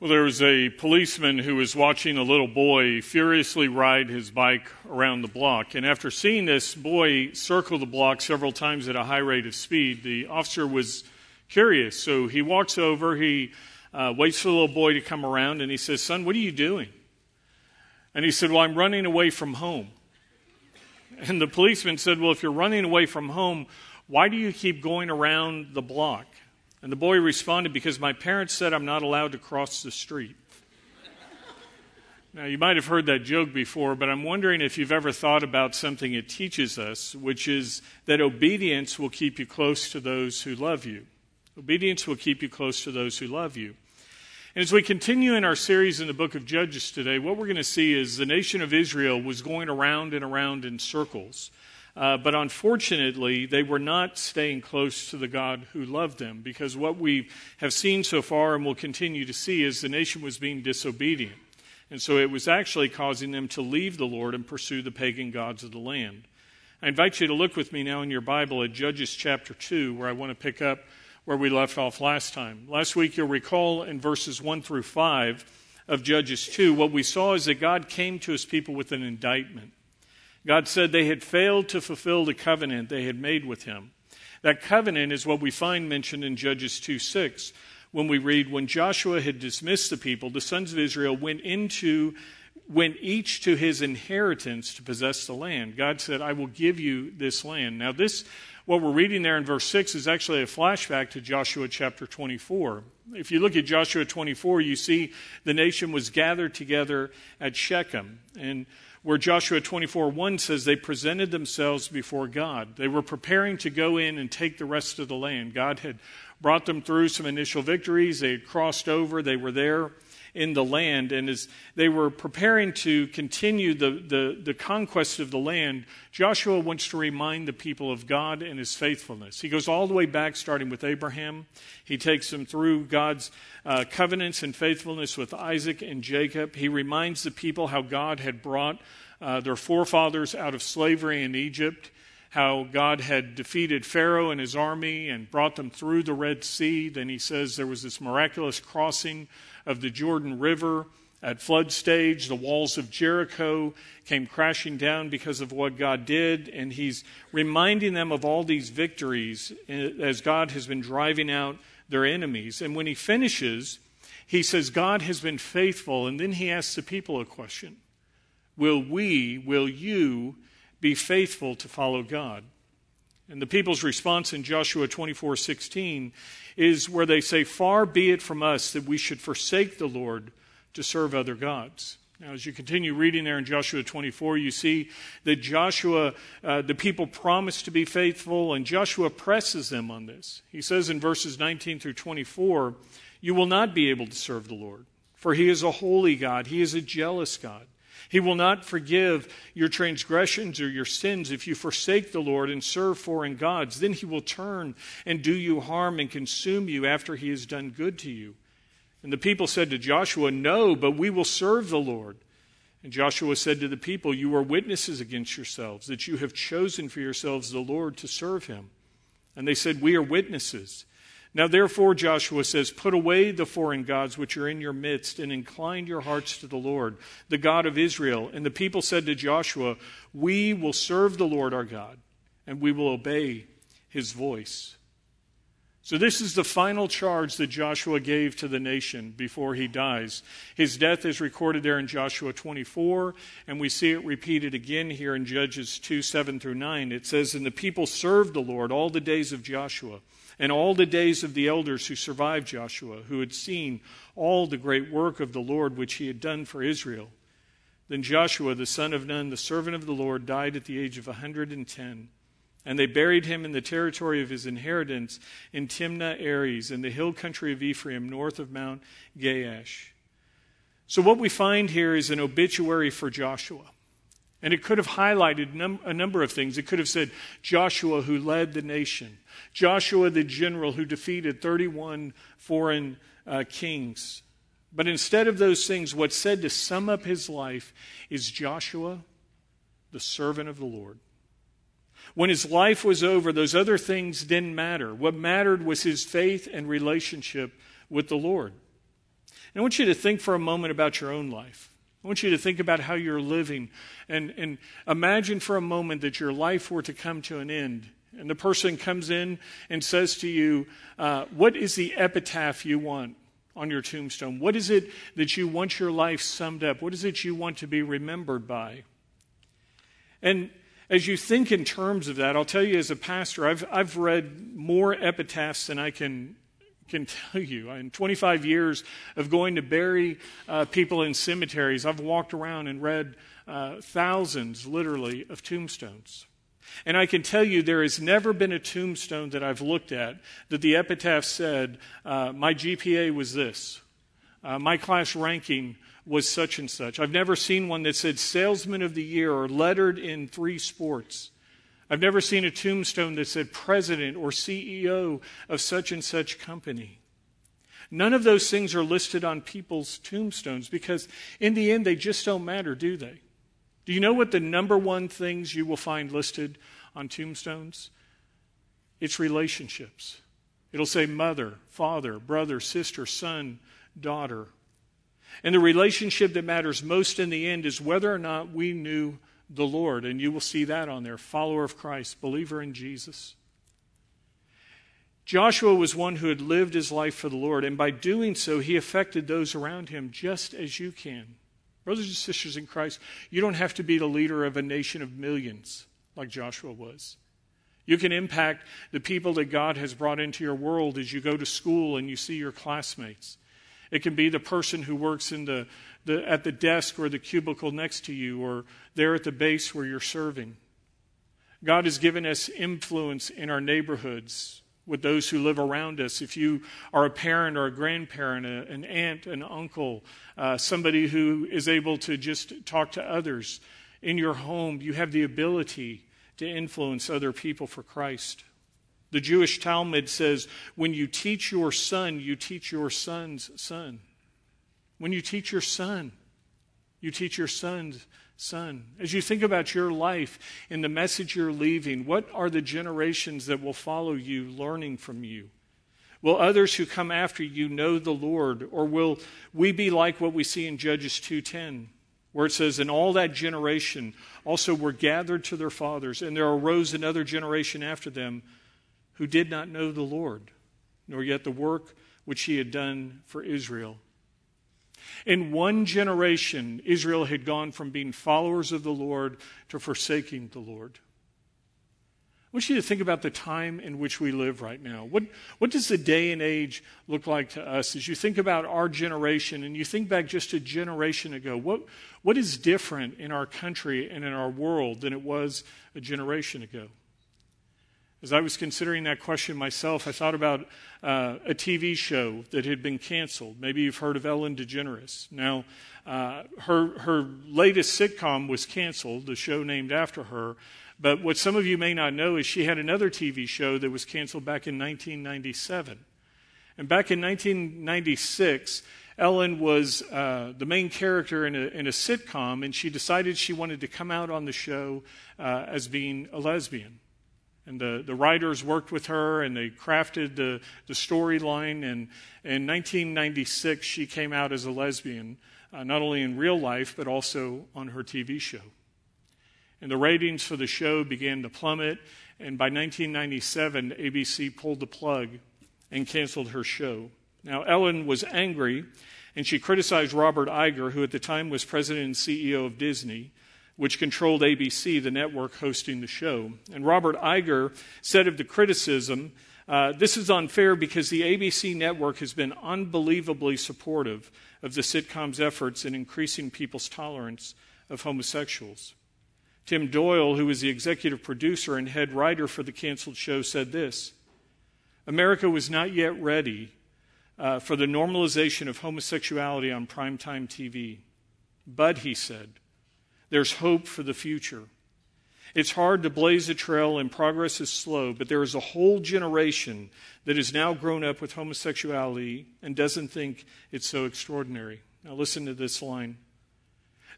Well, there was a policeman who was watching a little boy furiously ride his bike around the block. And after seeing this boy circle the block several times at a high rate of speed, the officer was curious. So he walks over, he uh, waits for the little boy to come around, and he says, Son, what are you doing? And he said, Well, I'm running away from home. And the policeman said, Well, if you're running away from home, why do you keep going around the block? And the boy responded, Because my parents said I'm not allowed to cross the street. now, you might have heard that joke before, but I'm wondering if you've ever thought about something it teaches us, which is that obedience will keep you close to those who love you. Obedience will keep you close to those who love you. And as we continue in our series in the book of Judges today, what we're going to see is the nation of Israel was going around and around in circles. Uh, but unfortunately, they were not staying close to the God who loved them because what we have seen so far and will continue to see is the nation was being disobedient. And so it was actually causing them to leave the Lord and pursue the pagan gods of the land. I invite you to look with me now in your Bible at Judges chapter 2, where I want to pick up where we left off last time. Last week, you'll recall in verses 1 through 5 of Judges 2, what we saw is that God came to his people with an indictment. God said they had failed to fulfill the covenant they had made with him. That covenant is what we find mentioned in Judges 2 6, when we read, When Joshua had dismissed the people, the sons of Israel went into went each to his inheritance to possess the land. God said, I will give you this land. Now, this, what we're reading there in verse 6, is actually a flashback to Joshua chapter 24. If you look at Joshua 24, you see the nation was gathered together at Shechem. And where Joshua 24 1 says they presented themselves before God. They were preparing to go in and take the rest of the land. God had brought them through some initial victories, they had crossed over, they were there in the land. And as they were preparing to continue the, the, the, conquest of the land, Joshua wants to remind the people of God and his faithfulness. He goes all the way back, starting with Abraham. He takes them through God's uh, covenants and faithfulness with Isaac and Jacob. He reminds the people how God had brought uh, their forefathers out of slavery in Egypt how God had defeated Pharaoh and his army and brought them through the Red Sea. Then he says there was this miraculous crossing of the Jordan River. At flood stage, the walls of Jericho came crashing down because of what God did, and he's reminding them of all these victories as God has been driving out their enemies. And when he finishes, he says, God has been faithful, and then he asks the people a question Will we, will you be faithful to follow God? And the people's response in Joshua 24 16 is where they say, Far be it from us that we should forsake the Lord to serve other gods. Now, as you continue reading there in Joshua 24, you see that Joshua, uh, the people promised to be faithful, and Joshua presses them on this. He says in verses 19 through 24, You will not be able to serve the Lord, for he is a holy God, he is a jealous God. He will not forgive your transgressions or your sins if you forsake the Lord and serve foreign gods. Then he will turn and do you harm and consume you after he has done good to you. And the people said to Joshua, No, but we will serve the Lord. And Joshua said to the people, You are witnesses against yourselves that you have chosen for yourselves the Lord to serve him. And they said, We are witnesses. Now, therefore, Joshua says, Put away the foreign gods which are in your midst, and incline your hearts to the Lord, the God of Israel. And the people said to Joshua, We will serve the Lord our God, and we will obey his voice. So, this is the final charge that Joshua gave to the nation before he dies. His death is recorded there in Joshua 24, and we see it repeated again here in Judges 2 7 through 9. It says, And the people served the Lord all the days of Joshua and all the days of the elders who survived Joshua, who had seen all the great work of the Lord which he had done for Israel. Then Joshua, the son of Nun, the servant of the Lord, died at the age of a 110. And they buried him in the territory of his inheritance in Timnath-heres, in the hill country of Ephraim, north of Mount Gaash. So, what we find here is an obituary for Joshua. And it could have highlighted num- a number of things. It could have said Joshua, who led the nation, Joshua, the general who defeated 31 foreign uh, kings. But instead of those things, what's said to sum up his life is Joshua, the servant of the Lord. When his life was over, those other things didn't matter. What mattered was his faith and relationship with the Lord. And I want you to think for a moment about your own life. I want you to think about how you're living and, and imagine for a moment that your life were to come to an end. And the person comes in and says to you, uh, What is the epitaph you want on your tombstone? What is it that you want your life summed up? What is it you want to be remembered by? And as you think in terms of that, I'll tell you as a pastor, I've, I've read more epitaphs than I can can tell you. In 25 years of going to bury uh, people in cemeteries, I've walked around and read uh, thousands, literally, of tombstones. And I can tell you there has never been a tombstone that I've looked at that the epitaph said, uh, My GPA was this, uh, my class ranking was such and such. I've never seen one that said Salesman of the Year or lettered in three sports. I've never seen a tombstone that said president or CEO of such and such company. None of those things are listed on people's tombstones because, in the end, they just don't matter, do they? Do you know what the number one things you will find listed on tombstones? It's relationships. It'll say mother, father, brother, sister, son, daughter. And the relationship that matters most in the end is whether or not we knew the Lord. And you will see that on there follower of Christ, believer in Jesus. Joshua was one who had lived his life for the Lord, and by doing so, he affected those around him just as you can. Brothers and sisters in Christ, you don't have to be the leader of a nation of millions like Joshua was. You can impact the people that God has brought into your world as you go to school and you see your classmates. It can be the person who works in the the, at the desk or the cubicle next to you or there at the base where you're serving. God has given us influence in our neighborhoods with those who live around us. If you are a parent or a grandparent, a, an aunt, an uncle, uh, somebody who is able to just talk to others in your home, you have the ability to influence other people for Christ. The Jewish Talmud says, when you teach your son, you teach your son's son. When you teach your son, you teach your son's son. As you think about your life and the message you're leaving, what are the generations that will follow you learning from you? Will others who come after you know the Lord or will we be like what we see in Judges 2:10 where it says in all that generation also were gathered to their fathers and there arose another generation after them who did not know the Lord nor yet the work which he had done for Israel in one generation, Israel had gone from being followers of the Lord to forsaking the Lord. I want you to think about the time in which we live right now. What, what does the day and age look like to us as you think about our generation and you think back just a generation ago? What, what is different in our country and in our world than it was a generation ago? As I was considering that question myself, I thought about uh, a TV show that had been canceled. Maybe you've heard of Ellen DeGeneres. Now, uh, her, her latest sitcom was canceled, the show named after her. But what some of you may not know is she had another TV show that was canceled back in 1997. And back in 1996, Ellen was uh, the main character in a, in a, sitcom, and she decided she wanted to come out on the show uh, as being a lesbian. And the, the writers worked with her and they crafted the, the storyline. And in 1996, she came out as a lesbian, uh, not only in real life, but also on her TV show. And the ratings for the show began to plummet. And by 1997, ABC pulled the plug and canceled her show. Now, Ellen was angry and she criticized Robert Iger, who at the time was president and CEO of Disney which controlled ABC, the network hosting the show. And Robert Iger said of the criticism, uh, this is unfair because the ABC network has been unbelievably supportive of the sitcom's efforts in increasing people's tolerance of homosexuals. Tim Doyle, who was the executive producer and head writer for the canceled show, said this America was not yet ready uh, for the normalization of homosexuality on primetime TV. But, he said, there's hope for the future. It's hard to blaze a trail and progress is slow, but there is a whole generation that has now grown up with homosexuality and doesn't think it's so extraordinary. Now, listen to this line.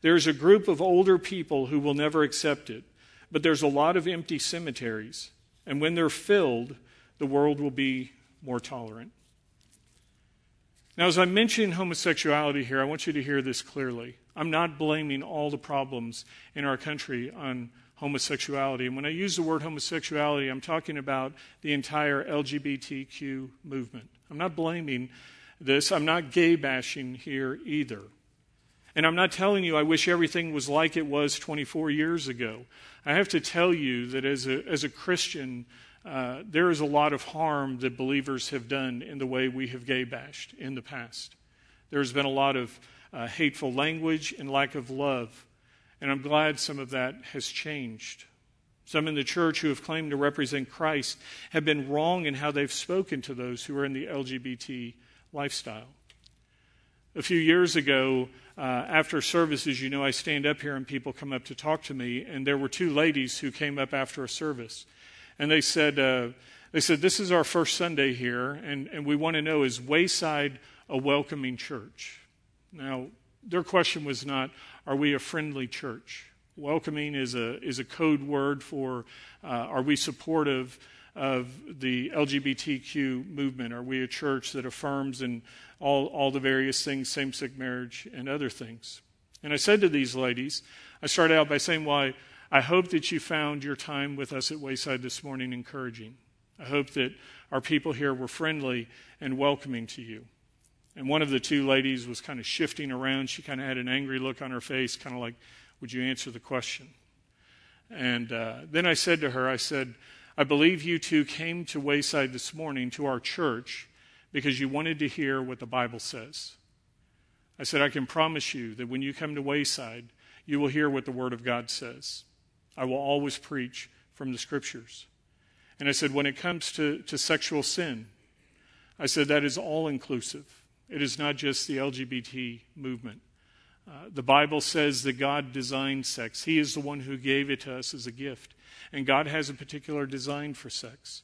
There's a group of older people who will never accept it, but there's a lot of empty cemeteries, and when they're filled, the world will be more tolerant. Now, as I mention homosexuality here, I want you to hear this clearly. I'm not blaming all the problems in our country on homosexuality. And when I use the word homosexuality, I'm talking about the entire LGBTQ movement. I'm not blaming this. I'm not gay bashing here either. And I'm not telling you I wish everything was like it was 24 years ago. I have to tell you that as a, as a Christian, uh, there is a lot of harm that believers have done in the way we have gay bashed in the past. There's been a lot of uh, hateful language and lack of love. And I'm glad some of that has changed. Some in the church who have claimed to represent Christ have been wrong in how they've spoken to those who are in the LGBT lifestyle. A few years ago, uh, after services, you know, I stand up here and people come up to talk to me, and there were two ladies who came up after a service, and they said, uh, "They said this is our first Sunday here, and, and we want to know is Wayside a welcoming church?" Now, their question was not, "Are we a friendly church?" Welcoming is a is a code word for, uh, "Are we supportive?" of the LGBTQ movement? Are we a church that affirms and all, all the various things, same sex marriage and other things? And I said to these ladies, I started out by saying, Why, I hope that you found your time with us at Wayside this morning encouraging. I hope that our people here were friendly and welcoming to you. And one of the two ladies was kind of shifting around. She kind of had an angry look on her face, kind of like, Would you answer the question? And uh, then I said to her, I said, I believe you two came to Wayside this morning to our church because you wanted to hear what the Bible says. I said, I can promise you that when you come to Wayside, you will hear what the Word of God says. I will always preach from the Scriptures. And I said, when it comes to, to sexual sin, I said that is all inclusive. It is not just the LGBT movement. Uh, the Bible says that God designed sex, He is the one who gave it to us as a gift. And God has a particular design for sex.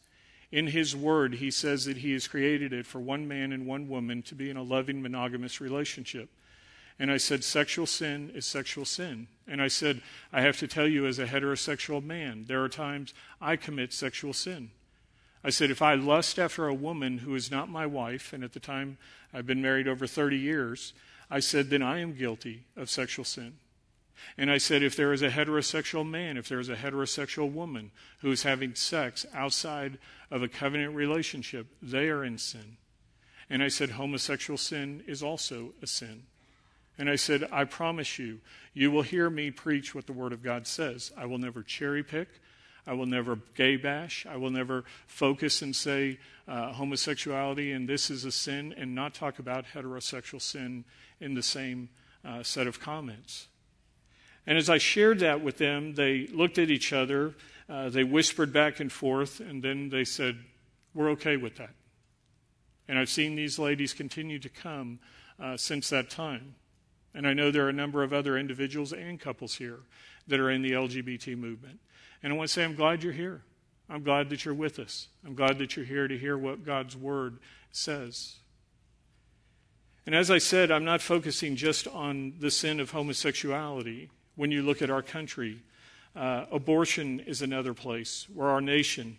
In His Word, He says that He has created it for one man and one woman to be in a loving, monogamous relationship. And I said, sexual sin is sexual sin. And I said, I have to tell you, as a heterosexual man, there are times I commit sexual sin. I said, if I lust after a woman who is not my wife, and at the time I've been married over 30 years, I said, then I am guilty of sexual sin. And I said, if there is a heterosexual man, if there is a heterosexual woman who is having sex outside of a covenant relationship, they are in sin. And I said, homosexual sin is also a sin. And I said, I promise you, you will hear me preach what the Word of God says. I will never cherry pick. I will never gay bash. I will never focus and say uh, homosexuality and this is a sin and not talk about heterosexual sin in the same uh, set of comments. And as I shared that with them, they looked at each other, uh, they whispered back and forth, and then they said, We're okay with that. And I've seen these ladies continue to come uh, since that time. And I know there are a number of other individuals and couples here that are in the LGBT movement. And I want to say, I'm glad you're here. I'm glad that you're with us. I'm glad that you're here to hear what God's Word says. And as I said, I'm not focusing just on the sin of homosexuality when you look at our country. Uh, abortion is another place where our nation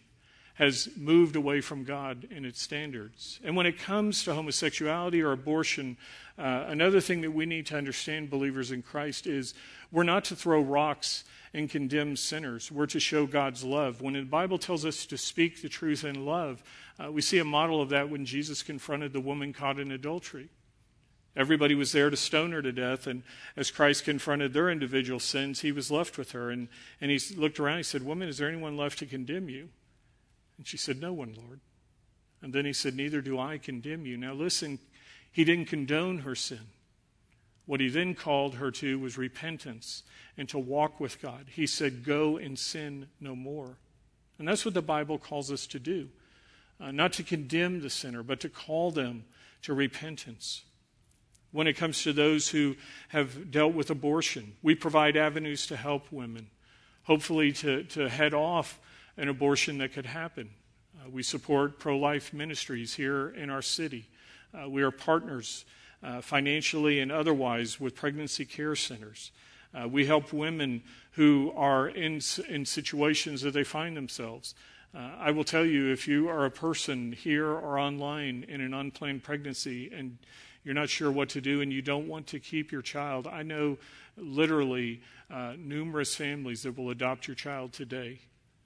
has moved away from God and its standards. And when it comes to homosexuality or abortion, uh, another thing that we need to understand, believers in Christ, is we're not to throw rocks and condemn sinners. We're to show God's love. When the Bible tells us to speak the truth in love, uh, we see a model of that when Jesus confronted the woman caught in adultery. Everybody was there to stone her to death, and as Christ confronted their individual sins, he was left with her. And, and he looked around, he said, Woman, is there anyone left to condemn you? And she said, No one, Lord. And then he said, Neither do I condemn you. Now listen, he didn't condone her sin. What he then called her to was repentance and to walk with God. He said, Go and sin no more. And that's what the Bible calls us to do. Uh, not to condemn the sinner, but to call them to repentance when it comes to those who have dealt with abortion. We provide avenues to help women, hopefully, to, to head off an abortion that could happen. Uh, we support pro life ministries here in our city. Uh, we are partners uh, financially and otherwise with pregnancy care centers. Uh, we help women who are in, in situations that they find themselves. Uh, I will tell you if you are a person here or online in an unplanned pregnancy and you're not sure what to do and you don't want to keep your child, I know literally uh, numerous families that will adopt your child today.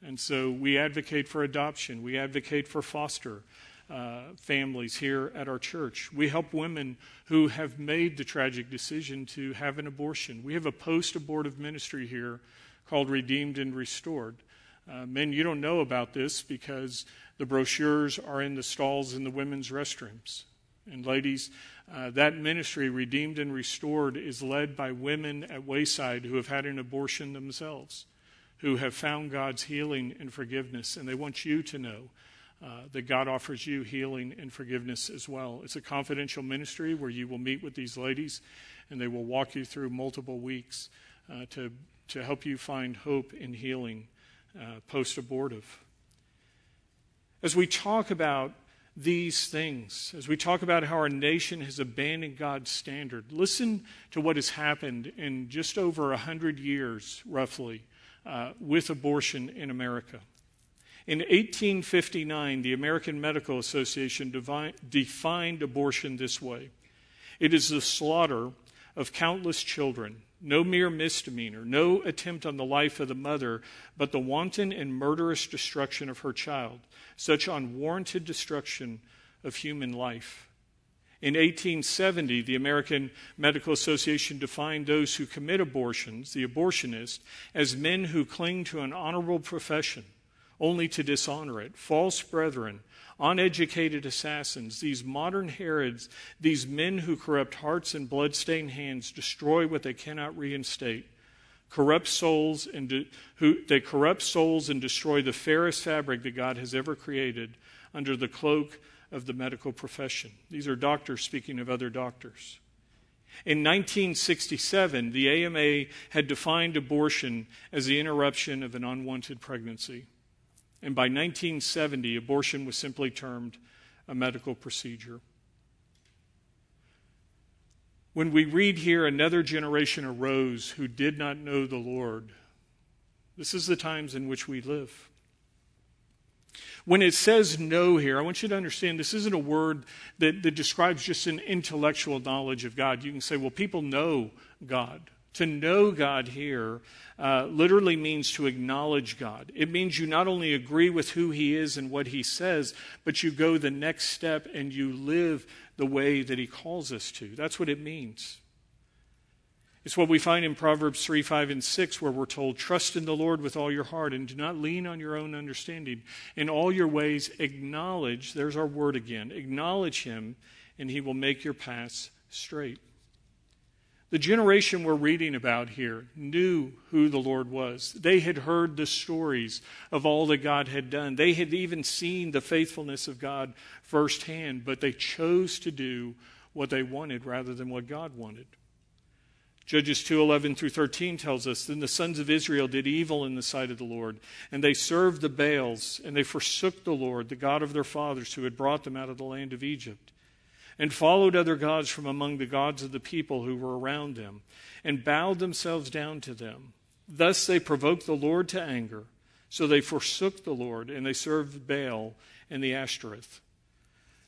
And so we advocate for adoption, we advocate for foster. Uh, families here at our church. We help women who have made the tragic decision to have an abortion. We have a post abortive ministry here called Redeemed and Restored. Uh, men, you don't know about this because the brochures are in the stalls in the women's restrooms. And ladies, uh, that ministry, Redeemed and Restored, is led by women at Wayside who have had an abortion themselves, who have found God's healing and forgiveness. And they want you to know uh, that God offers you healing and forgiveness as well. It's a confidential ministry where you will meet with these ladies and they will walk you through multiple weeks uh, to, to help you find hope and healing uh, post abortive. As we talk about these things, as we talk about how our nation has abandoned God's standard, listen to what has happened in just over 100 years, roughly, uh, with abortion in America. In 1859, the American Medical Association defined abortion this way it is the slaughter of countless children, no mere misdemeanor, no attempt on the life of the mother, but the wanton and murderous destruction of her child, such unwarranted destruction of human life. In 1870, the American Medical Association defined those who commit abortions, the abortionist, as men who cling to an honorable profession only to dishonor it. False brethren, uneducated assassins, these modern Herods, these men who corrupt hearts and bloodstained hands, destroy what they cannot reinstate. Corrupt souls and de- who they corrupt souls and destroy the fairest fabric that God has ever created under the cloak of the medical profession. These are doctors speaking of other doctors. In 1967, the AMA had defined abortion as the interruption of an unwanted pregnancy. And by 1970, abortion was simply termed a medical procedure. When we read here, another generation arose who did not know the Lord, this is the times in which we live. When it says know here, I want you to understand this isn't a word that, that describes just an intellectual knowledge of God. You can say, well, people know God. To know God here uh, literally means to acknowledge God. It means you not only agree with who He is and what He says, but you go the next step and you live the way that He calls us to. That's what it means. It's what we find in Proverbs 3, 5, and 6, where we're told, Trust in the Lord with all your heart and do not lean on your own understanding. In all your ways, acknowledge, there's our word again, acknowledge Him, and He will make your paths straight. The generation we're reading about here knew who the Lord was. They had heard the stories of all that God had done. They had even seen the faithfulness of God firsthand, but they chose to do what they wanted rather than what God wanted. Judges 2:11 through 13 tells us then the sons of Israel did evil in the sight of the Lord and they served the Baals and they forsook the Lord the God of their fathers who had brought them out of the land of Egypt and followed other gods from among the gods of the people who were around them, and bowed themselves down to them. Thus they provoked the Lord to anger. So they forsook the Lord, and they served Baal and the Ashtoreth.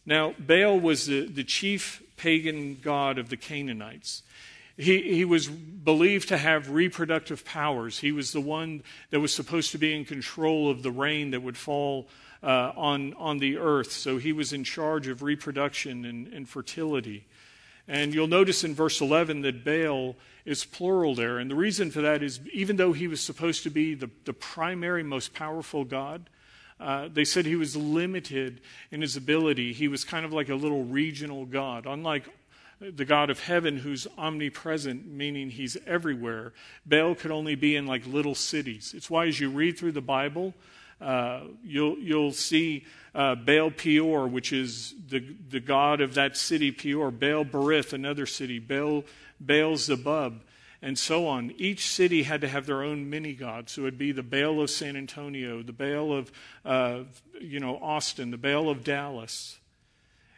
Now, Baal was the, the chief pagan god of the Canaanites. He, he was believed to have reproductive powers. He was the one that was supposed to be in control of the rain that would fall uh, on, on the earth. So he was in charge of reproduction and, and fertility. And you'll notice in verse 11 that Baal is plural there. And the reason for that is even though he was supposed to be the, the primary, most powerful God, uh, they said he was limited in his ability. He was kind of like a little regional God. Unlike the God of heaven who's omnipresent, meaning he's everywhere, Baal could only be in like little cities. It's why as you read through the Bible, uh, you'll, you'll see uh, Baal Peor, which is the, the god of that city, Peor, Baal Berith, another city, Baal, Baal Zebub, and so on. Each city had to have their own mini god. So it'd be the Baal of San Antonio, the Baal of uh, you know Austin, the Baal of Dallas.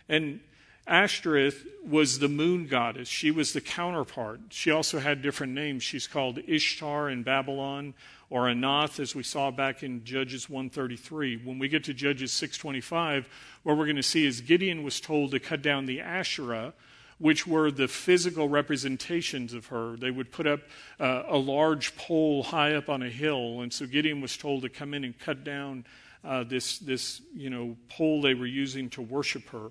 And Ashtoreth was the moon goddess. She was the counterpart. She also had different names. She's called Ishtar in Babylon or Anath, as we saw back in Judges 133. When we get to Judges 625, what we're going to see is Gideon was told to cut down the Asherah, which were the physical representations of her. They would put up uh, a large pole high up on a hill, and so Gideon was told to come in and cut down uh, this, this you know, pole they were using to worship her.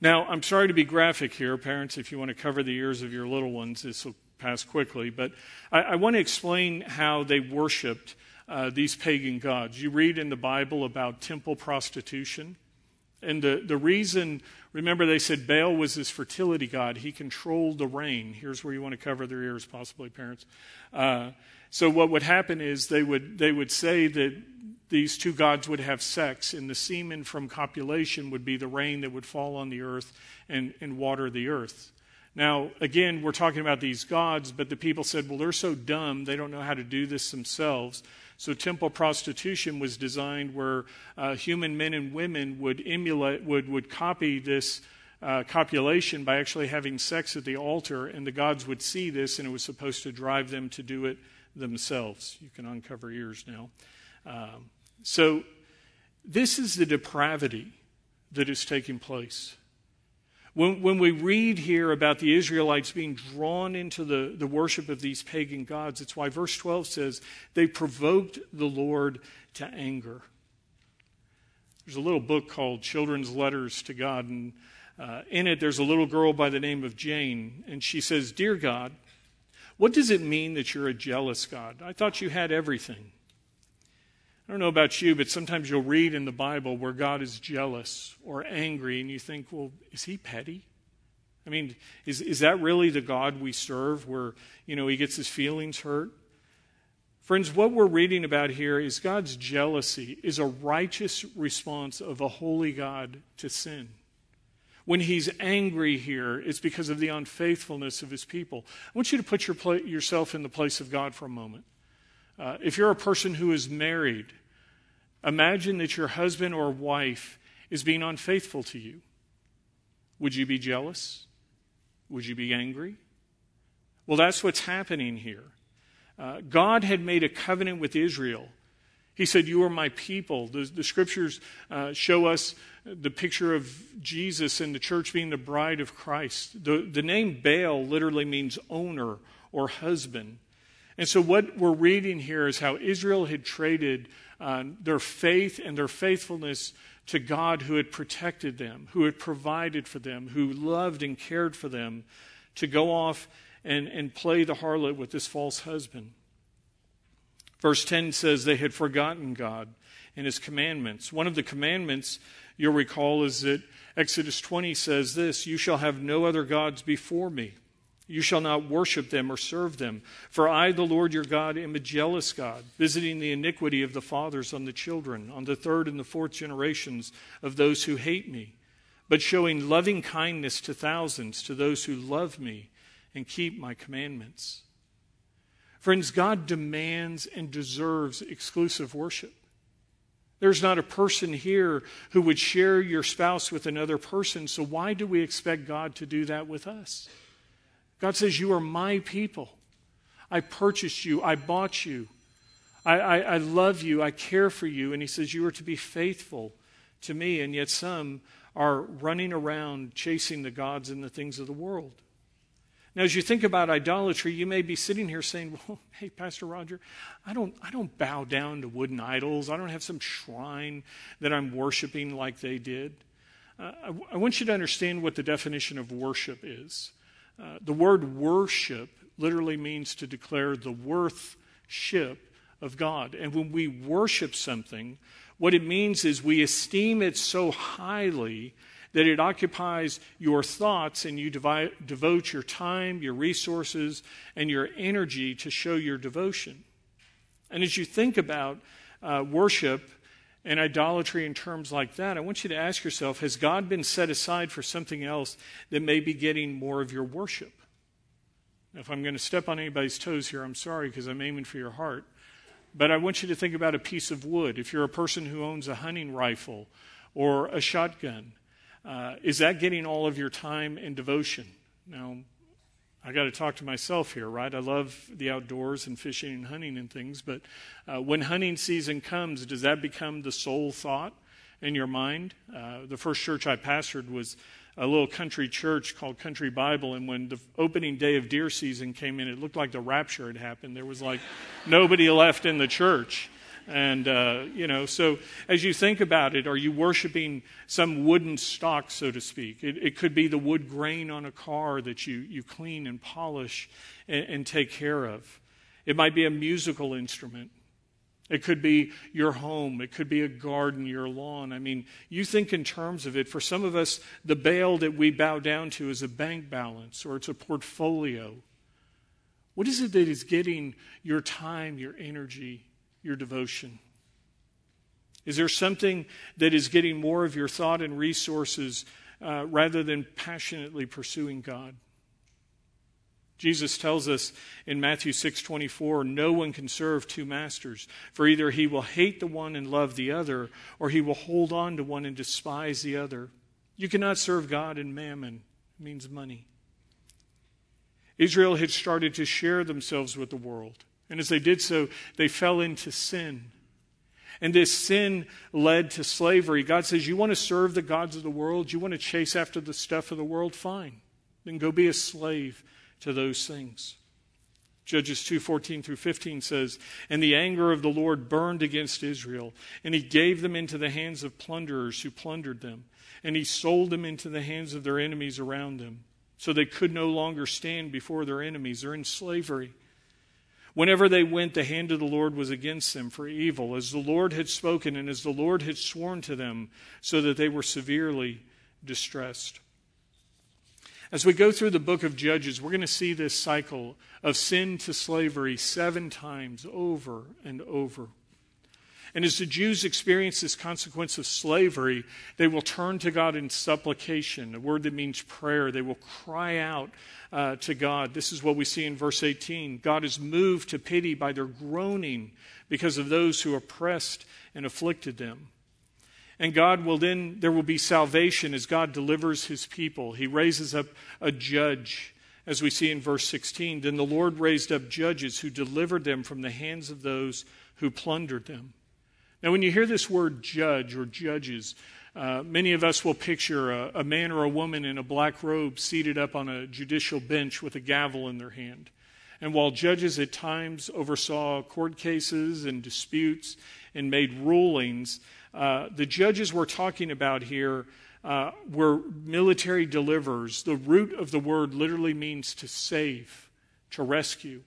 Now, I'm sorry to be graphic here, parents. If you want to cover the ears of your little ones, this will pass quickly. But I, I want to explain how they worshiped uh, these pagan gods. You read in the Bible about temple prostitution. And the, the reason, remember, they said Baal was this fertility god. He controlled the rain. Here's where you want to cover their ears, possibly, parents. Uh, so, what would happen is they would, they would say that these two gods would have sex, and the semen from copulation would be the rain that would fall on the earth and, and water the earth. Now, again, we're talking about these gods, but the people said, well, they're so dumb, they don't know how to do this themselves. So temple prostitution was designed where uh, human men and women would emulate, would, would copy this uh, copulation by actually having sex at the altar, and the gods would see this, and it was supposed to drive them to do it themselves. You can uncover ears now. Um, so, this is the depravity that is taking place. When, when we read here about the Israelites being drawn into the, the worship of these pagan gods, it's why verse 12 says they provoked the Lord to anger. There's a little book called Children's Letters to God, and uh, in it there's a little girl by the name of Jane, and she says, Dear God, what does it mean that you're a jealous God? I thought you had everything. I don't know about you, but sometimes you'll read in the Bible where God is jealous or angry, and you think, well, is he petty? I mean, is, is that really the God we serve where, you know, he gets his feelings hurt? Friends, what we're reading about here is God's jealousy is a righteous response of a holy God to sin. When he's angry here, it's because of the unfaithfulness of his people. I want you to put your yourself in the place of God for a moment. Uh, if you're a person who is married, imagine that your husband or wife is being unfaithful to you. Would you be jealous? Would you be angry? Well, that's what's happening here. Uh, God had made a covenant with Israel. He said, You are my people. The, the scriptures uh, show us the picture of Jesus and the church being the bride of Christ. The, the name Baal literally means owner or husband. And so, what we're reading here is how Israel had traded uh, their faith and their faithfulness to God who had protected them, who had provided for them, who loved and cared for them, to go off and, and play the harlot with this false husband. Verse 10 says they had forgotten God and his commandments. One of the commandments you'll recall is that Exodus 20 says this You shall have no other gods before me. You shall not worship them or serve them. For I, the Lord your God, am a jealous God, visiting the iniquity of the fathers on the children, on the third and the fourth generations of those who hate me, but showing loving kindness to thousands, to those who love me and keep my commandments. Friends, God demands and deserves exclusive worship. There's not a person here who would share your spouse with another person, so why do we expect God to do that with us? God says, You are my people. I purchased you. I bought you. I, I, I, love you. I care for you. And He says, You are to be faithful to me. And yet some are running around chasing the gods and the things of the world. Now, as you think about idolatry, you may be sitting here saying, Well, hey, Pastor Roger, I don't, I don't bow down to wooden idols. I don't have some shrine that I'm worshiping like they did. Uh, I, I want you to understand what the definition of worship is. Uh, the word worship literally means to declare the worthship of God. And when we worship something, what it means is we esteem it so highly that it occupies your thoughts and you devi- devote your time, your resources, and your energy to show your devotion. And as you think about uh, worship, and idolatry in terms like that, I want you to ask yourself has God been set aside for something else that may be getting more of your worship? Now, if I'm going to step on anybody's toes here, I'm sorry because I'm aiming for your heart. But I want you to think about a piece of wood. If you're a person who owns a hunting rifle or a shotgun, Uh, is that getting all of your time and devotion? Now, I got to talk to myself here, right? I love the outdoors and fishing and hunting and things, but uh, when hunting season comes, does that become the sole thought in your mind? Uh, the first church I pastored was a little country church called Country Bible, and when the opening day of deer season came in, it looked like the rapture had happened. There was like nobody left in the church. And, uh, you know, so as you think about it, are you worshiping some wooden stock, so to speak? It, it could be the wood grain on a car that you, you clean and polish and, and take care of. It might be a musical instrument. It could be your home. It could be a garden, your lawn. I mean, you think in terms of it. For some of us, the Baal that we bow down to is a bank balance or it's a portfolio. What is it that is getting your time, your energy, your devotion? Is there something that is getting more of your thought and resources uh, rather than passionately pursuing God? Jesus tells us in Matthew 6:24, no one can serve two masters, for either he will hate the one and love the other, or he will hold on to one and despise the other. You cannot serve God and mammon, it means money. Israel had started to share themselves with the world. And as they did so, they fell into sin. And this sin led to slavery. God says, You want to serve the gods of the world? You want to chase after the stuff of the world? Fine. Then go be a slave to those things. Judges 2:14 through 15 says, "And the anger of the Lord burned against Israel, and he gave them into the hands of plunderers who plundered them, and he sold them into the hands of their enemies around them, so they could no longer stand before their enemies. They're in slavery." Whenever they went, the hand of the Lord was against them for evil, as the Lord had spoken and as the Lord had sworn to them, so that they were severely distressed. As we go through the book of Judges, we're going to see this cycle of sin to slavery seven times over and over. And as the Jews experience this consequence of slavery, they will turn to God in supplication, a word that means prayer. They will cry out uh, to God. This is what we see in verse 18. God is moved to pity by their groaning because of those who oppressed and afflicted them. And God will then, there will be salvation as God delivers his people. He raises up a judge, as we see in verse 16. Then the Lord raised up judges who delivered them from the hands of those who plundered them. Now, when you hear this word judge or judges, uh, many of us will picture a, a, man or a woman in a black robe seated up on a judicial bench with a gavel in their hand. And while judges at times oversaw court cases and disputes and made rulings, uh, the judges we're talking about here uh, were military deliverers. The root of the word literally means to save, to rescue.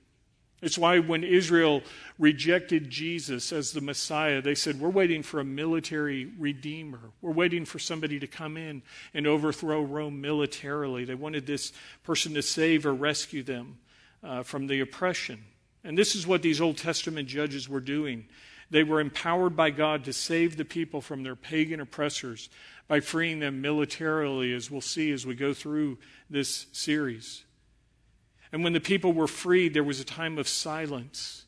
It's why when Israel rejected Jesus as the Messiah, they said, We're waiting for a military redeemer. We're waiting for somebody to come in and overthrow Rome militarily. They wanted this person to save or rescue them uh, from the oppression. And this is what these Old Testament judges were doing. They were empowered by God to save the people from their pagan oppressors by freeing them militarily, as we'll see as we go through this series. And when the people were freed, there was a time of silence.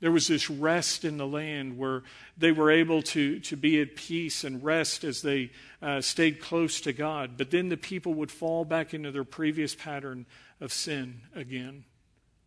There was this rest in the land where they were able to, to be at peace and rest as they uh, stayed close to God. But then the people would fall back into their previous pattern of sin again.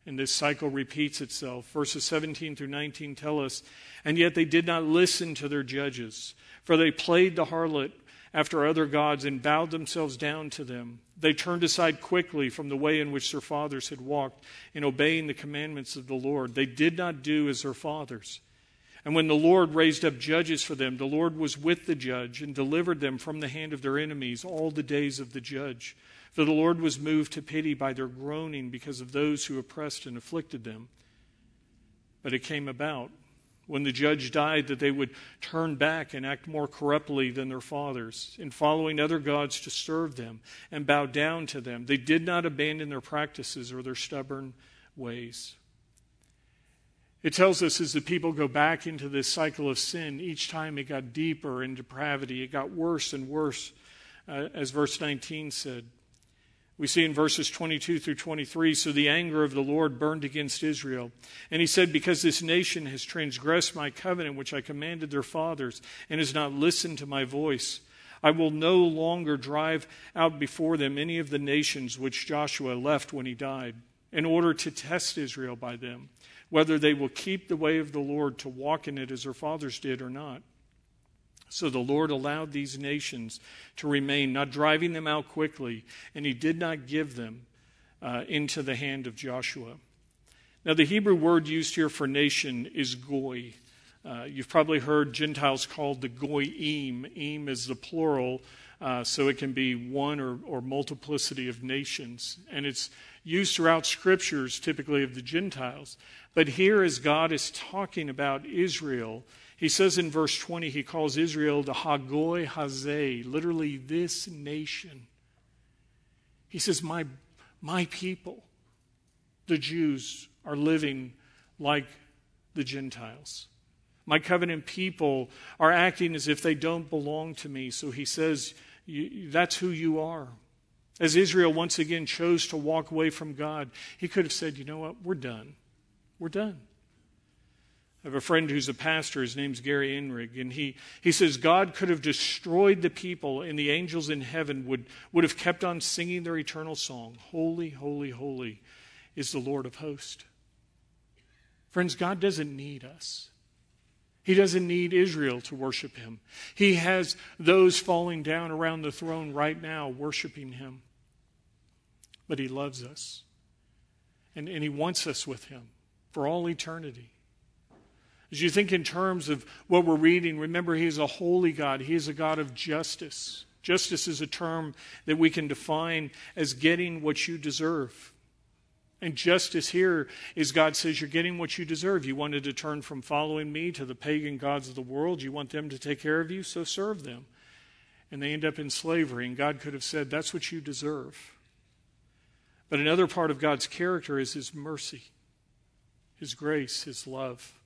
And this cycle repeats itself. Verses 17 through 19 tell us, And yet they did not listen to their judges, for they played the harlot after other gods and bowed themselves down to them. They turned aside quickly from the way in which their fathers had walked in obeying the commandments of the Lord. They did not do as their fathers. And when the Lord raised up judges for them, the Lord was with the judge and delivered them from the hand of their enemies all the days of the judge. For the Lord was moved to pity by their groaning because of those who oppressed and afflicted them. But it came about when the judge died that they would turn back and act more corruptly than their fathers, in following other gods to serve them and bow down to them. They did not abandon their practices or their stubborn ways. It tells us as the people go back into this cycle of sin, each time it got deeper in depravity. It got worse and worse, uh, as verse 19 said. We see in verses 22 through 23 So the anger of the Lord burned against Israel. And he said, Because this nation has transgressed my covenant which I commanded their fathers, and has not listened to my voice, I will no longer drive out before them any of the nations which Joshua left when he died, in order to test Israel by them, whether they will keep the way of the Lord to walk in it as their fathers did or not. So the Lord allowed these nations to remain, not driving them out quickly, and he did not give them uh, into the hand of Joshua. Now, the Hebrew word used here for nation is goy. Uh, you've probably heard Gentiles called the goyim. Im is the plural, uh, so it can be one or, or multiplicity of nations. And it's used throughout scriptures, typically of the Gentiles. But here, as God is talking about Israel, he says in verse 20, he calls Israel the Hagoy Hazeh, literally this nation. He says, My, my people, the Jews, are living like the Gentiles. My covenant people are acting as if they don't belong to me. So he says, That's who you are. As Israel once again chose to walk away from God, he could have said, You know what? We're done. We're done. I have a friend who's a pastor. His name's Gary Inrig. And he, he says God could have destroyed the people, and the angels in heaven would, would have kept on singing their eternal song Holy, holy, holy is the Lord of hosts. Friends, God doesn't need us. He doesn't need Israel to worship him. He has those falling down around the throne right now worshiping him. But he loves us. And, and he wants us with him for all eternity. As you think in terms of what we're reading, remember he is a holy God, he is a God of justice. Justice is a term that we can define as getting what you deserve. And justice here is God says, You're getting what you deserve. You wanted to turn from following me to the pagan gods of the world. You want them to take care of you, so serve them. And they end up in slavery. And God could have said, That's what you deserve. But another part of God's character is His mercy, His grace, His love.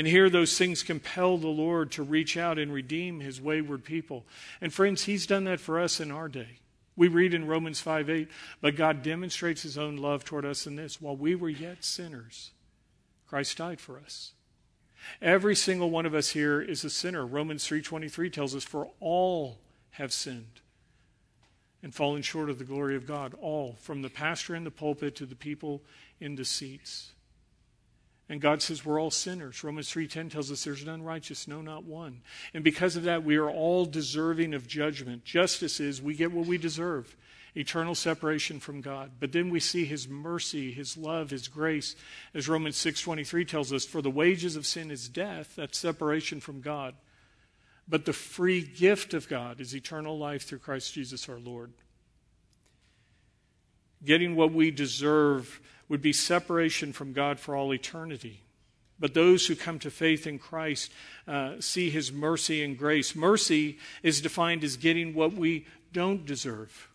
And here, those things compel the Lord to reach out and redeem His wayward people. And friends, He's done that for us in our day. We read in Romans 5 8, but God demonstrates his own love toward us in this while we were yet sinners, Christ died for us. Every single one of us here is a sinner. Romans 3:23 tells us for all have sinned and fallen short of the glory of God, all from the pastor in the pulpit to the people in the seats. And God says we're all sinners. Romans 3:10 tells us there's none righteous, no not one. And because of that we are all deserving of judgment. Justice is we get what we deserve. Eternal separation from God. But then we see his mercy, his love, his grace. As Romans 6:23 tells us, for the wages of sin is death, that's separation from God. But the free gift of God is eternal life through Christ Jesus our Lord. Getting what we deserve would be separation from God for all eternity. But those who come to faith in Christ uh, see his mercy and grace. Mercy is defined as getting what we don't deserve.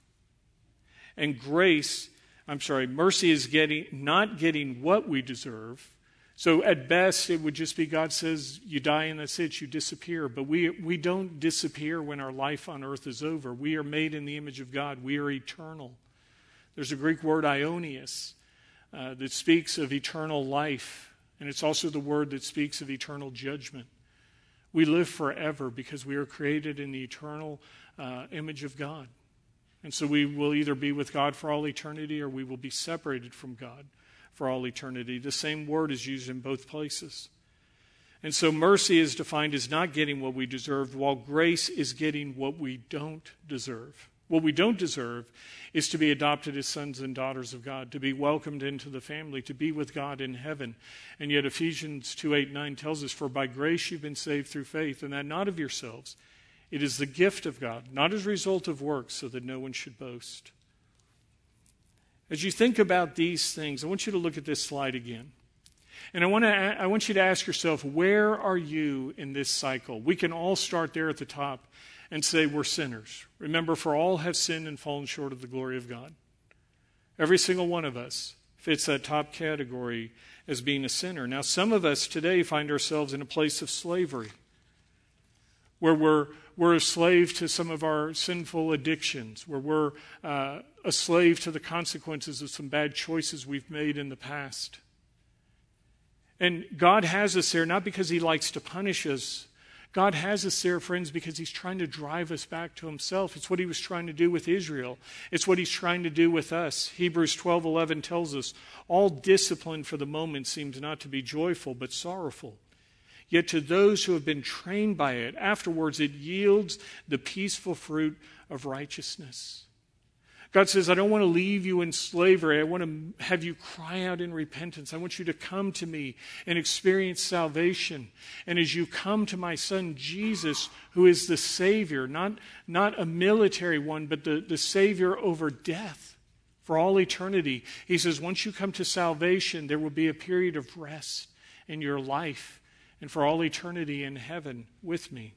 And grace, I'm sorry, mercy is getting not getting what we deserve. So at best it would just be God says you die and that's it, you disappear. But we we don't disappear when our life on earth is over. We are made in the image of God. We are eternal. There's a Greek word aionios uh, that speaks of eternal life, and it's also the word that speaks of eternal judgment. We live forever because we are created in the eternal uh, image of God. And so we will either be with God for all eternity or we will be separated from God for all eternity. The same word is used in both places. And so mercy is defined as not getting what we deserve, while grace is getting what we don't deserve. What we don't deserve is to be adopted as sons and daughters of God, to be welcomed into the family, to be with God in heaven. And yet Ephesians 2 8 9 tells us, For by grace you've been saved through faith, and that not of yourselves. It is the gift of God, not as a result of works, so that no one should boast. As you think about these things, I want you to look at this slide again. And I want, to, I want you to ask yourself, where are you in this cycle? We can all start there at the top and say we're sinners. Remember, for all have sinned and fallen short of the glory of God. Every single one of us fits that top category as being a sinner. Now, some of us today find ourselves in a place of slavery where we're, we're a slave to some of our sinful addictions, where we're uh, a slave to the consequences of some bad choices we've made in the past. And God has us there not because He likes to punish us, God has us there, friends, because He's trying to drive us back to Himself. It's what He was trying to do with Israel. It's what He's trying to do with us. Hebrews 12 11 tells us all discipline for the moment seems not to be joyful, but sorrowful. Yet to those who have been trained by it, afterwards it yields the peaceful fruit of righteousness. God says, I don't want to leave you in slavery. I want to have you cry out in repentance. I want you to come to me and experience salvation. And as you come to my son Jesus, who is the Savior, not, not a military one, but the, the Savior over death for all eternity, he says, once you come to salvation, there will be a period of rest in your life and for all eternity in heaven with me.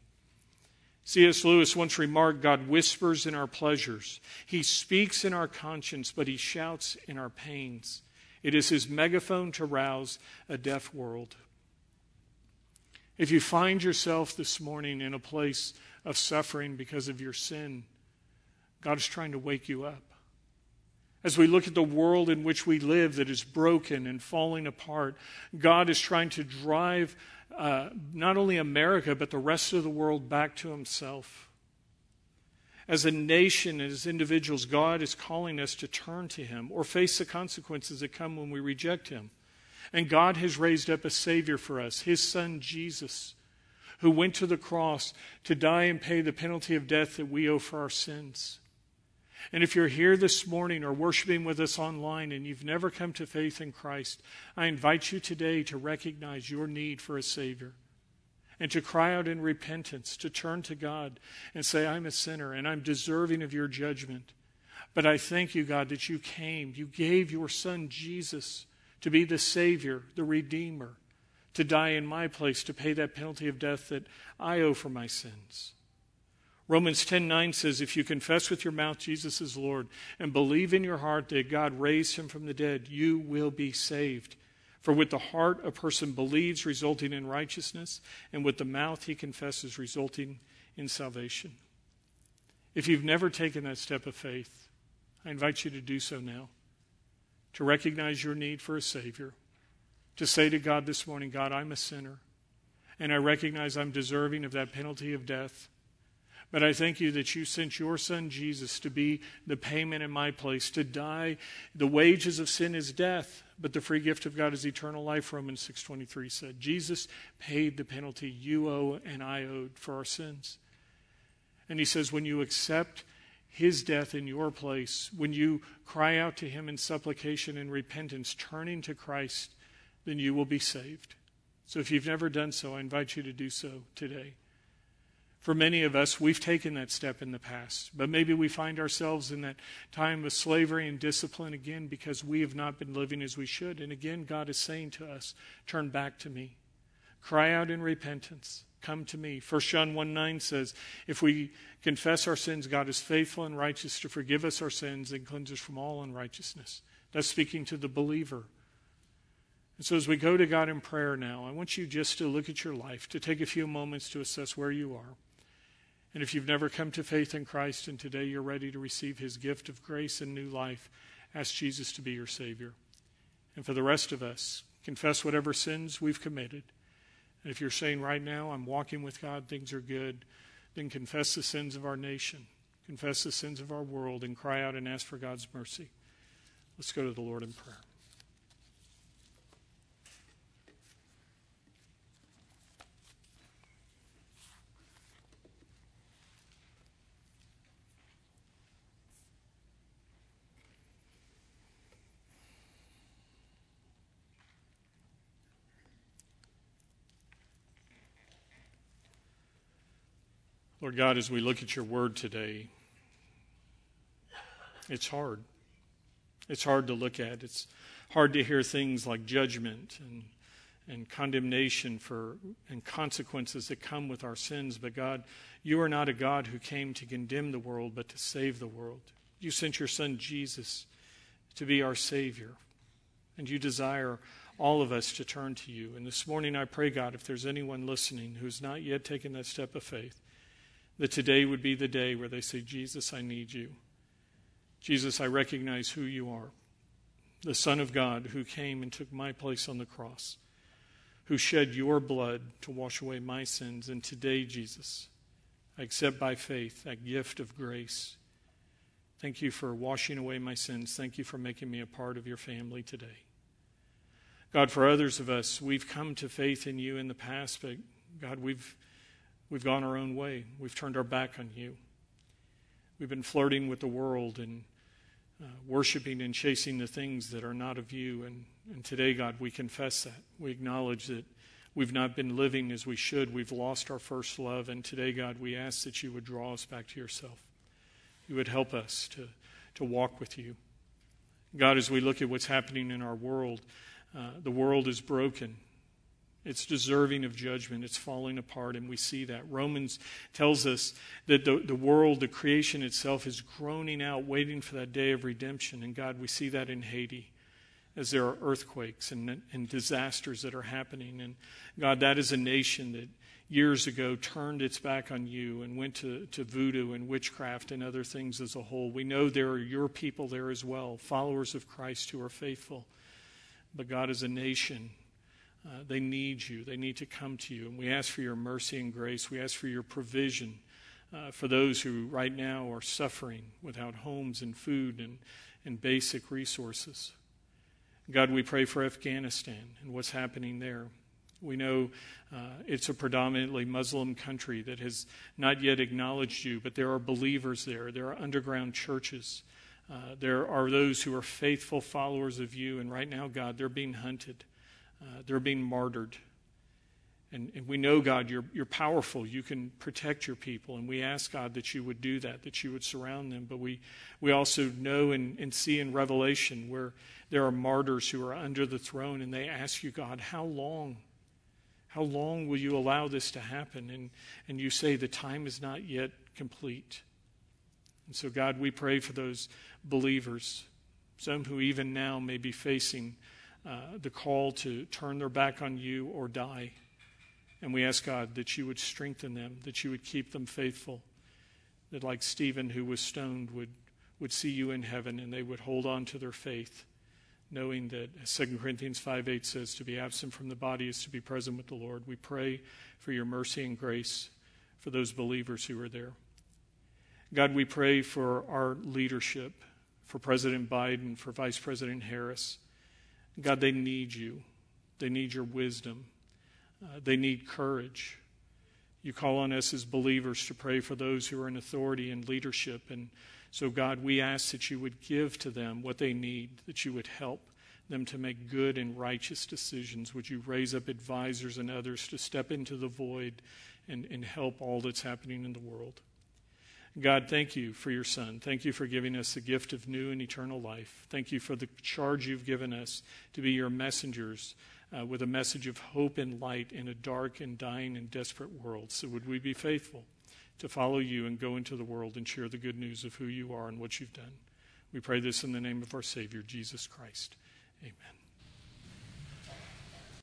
C.S. Lewis once remarked God whispers in our pleasures. He speaks in our conscience, but he shouts in our pains. It is his megaphone to rouse a deaf world. If you find yourself this morning in a place of suffering because of your sin, God is trying to wake you up. As we look at the world in which we live that is broken and falling apart, God is trying to drive uh, not only America, but the rest of the world back to Himself. As a nation, as individuals, God is calling us to turn to Him or face the consequences that come when we reject Him. And God has raised up a Savior for us, His Son Jesus, who went to the cross to die and pay the penalty of death that we owe for our sins. And if you're here this morning or worshiping with us online and you've never come to faith in Christ, I invite you today to recognize your need for a Savior and to cry out in repentance, to turn to God and say, I'm a sinner and I'm deserving of your judgment. But I thank you, God, that you came. You gave your Son, Jesus, to be the Savior, the Redeemer, to die in my place, to pay that penalty of death that I owe for my sins. Romans 10:9 says if you confess with your mouth Jesus is Lord and believe in your heart that God raised him from the dead, you will be saved. For with the heart a person believes resulting in righteousness and with the mouth he confesses resulting in salvation. If you've never taken that step of faith, I invite you to do so now. To recognize your need for a savior, to say to God this morning, God, I'm a sinner and I recognize I'm deserving of that penalty of death. But I thank you that you sent your son Jesus to be the payment in my place, to die. The wages of sin is death, but the free gift of God is eternal life, Romans 6.23 said. Jesus paid the penalty you owe and I owed for our sins. And he says, when you accept his death in your place, when you cry out to him in supplication and repentance, turning to Christ, then you will be saved. So if you've never done so, I invite you to do so today. For many of us, we've taken that step in the past, but maybe we find ourselves in that time of slavery and discipline again because we have not been living as we should. And again, God is saying to us, Turn back to me. Cry out in repentance. Come to me. 1 John 1 9 says, If we confess our sins, God is faithful and righteous to forgive us our sins and cleanse us from all unrighteousness. That's speaking to the believer. And so, as we go to God in prayer now, I want you just to look at your life, to take a few moments to assess where you are. And if you've never come to faith in Christ and today you're ready to receive his gift of grace and new life, ask Jesus to be your Savior. And for the rest of us, confess whatever sins we've committed. And if you're saying right now, I'm walking with God, things are good, then confess the sins of our nation, confess the sins of our world, and cry out and ask for God's mercy. Let's go to the Lord in prayer. Lord God, as we look at your word today, it's hard. It's hard to look at. It's hard to hear things like judgment and, and condemnation for and consequences that come with our sins. But God, you are not a God who came to condemn the world, but to save the world. You sent your son Jesus to be our Savior. And you desire all of us to turn to you. And this morning I pray, God, if there's anyone listening who's not yet taken that step of faith, that today would be the day where they say, Jesus, I need you. Jesus, I recognize who you are, the Son of God who came and took my place on the cross, who shed your blood to wash away my sins. And today, Jesus, I accept by faith that gift of grace. Thank you for washing away my sins. Thank you for making me a part of your family today. God, for others of us, we've come to faith in you in the past, but God, we've, we've gone our own way. We've turned our back on you. We've been flirting with the world and uh, worshiping and chasing the things that are not of you. And, and today, God, we confess that. We acknowledge that we've not been living as we should. We've lost our first love. And today, God, we ask that you would draw us back to yourself. You would help us to, to walk with you. God, as we look at what's happening in our world, uh, the world is broken. It's deserving of judgment. It's falling apart, and we see that. Romans tells us that the, the world, the creation itself, is groaning out, waiting for that day of redemption. And God, we see that in Haiti as there are earthquakes and, and disasters that are happening. And God, that is a nation that years ago turned its back on you and went to, to voodoo and witchcraft and other things as a whole. We know there are your people there as well, followers of Christ who are faithful. But God, as a nation, uh, they need you. They need to come to you. And we ask for your mercy and grace. We ask for your provision uh, for those who right now are suffering without homes and food and, and basic resources. God, we pray for Afghanistan and what's happening there. We know uh, it's a predominantly Muslim country that has not yet acknowledged you, but there are believers there. There are underground churches. Uh, there are those who are faithful followers of you, and right now, God, they're being hunted, uh, they're being martyred. And, and, we know, God, you're, you're powerful. You can protect your people. And we ask, God, that you would do that, that you would surround them. But we, we also know and, and see in Revelation where there are martyrs who are under the throne, and they ask you, God, how long? How long will you allow this to happen? And, and you say the time is not yet complete. And so, God, we pray for those believers, some who even now may be facing uh, the call to turn their back on you or die. And we ask, God, that you would strengthen them, that you would keep them faithful, that, like Stephen, who was stoned, would, would see you in heaven and they would hold on to their faith, knowing that, as 2 Corinthians 5 8 says, to be absent from the body is to be present with the Lord. We pray for your mercy and grace for those believers who are there. God, we pray for our leadership, for President Biden, for Vice President Harris. God, they need you. They need your wisdom. Uh, they need courage. You call on us as believers to pray for those who are in authority and leadership. And so, God, we ask that you would give to them what they need, that you would help them to make good and righteous decisions. Would you raise up advisors and others to step into the void and, and help all that's happening in the world? God, thank you for your Son. Thank you for giving us the gift of new and eternal life. Thank you for the charge you've given us to be your messengers uh, with a message of hope and light in a dark and dying and desperate world. So, would we be faithful to follow you and go into the world and share the good news of who you are and what you've done? We pray this in the name of our Savior, Jesus Christ. Amen.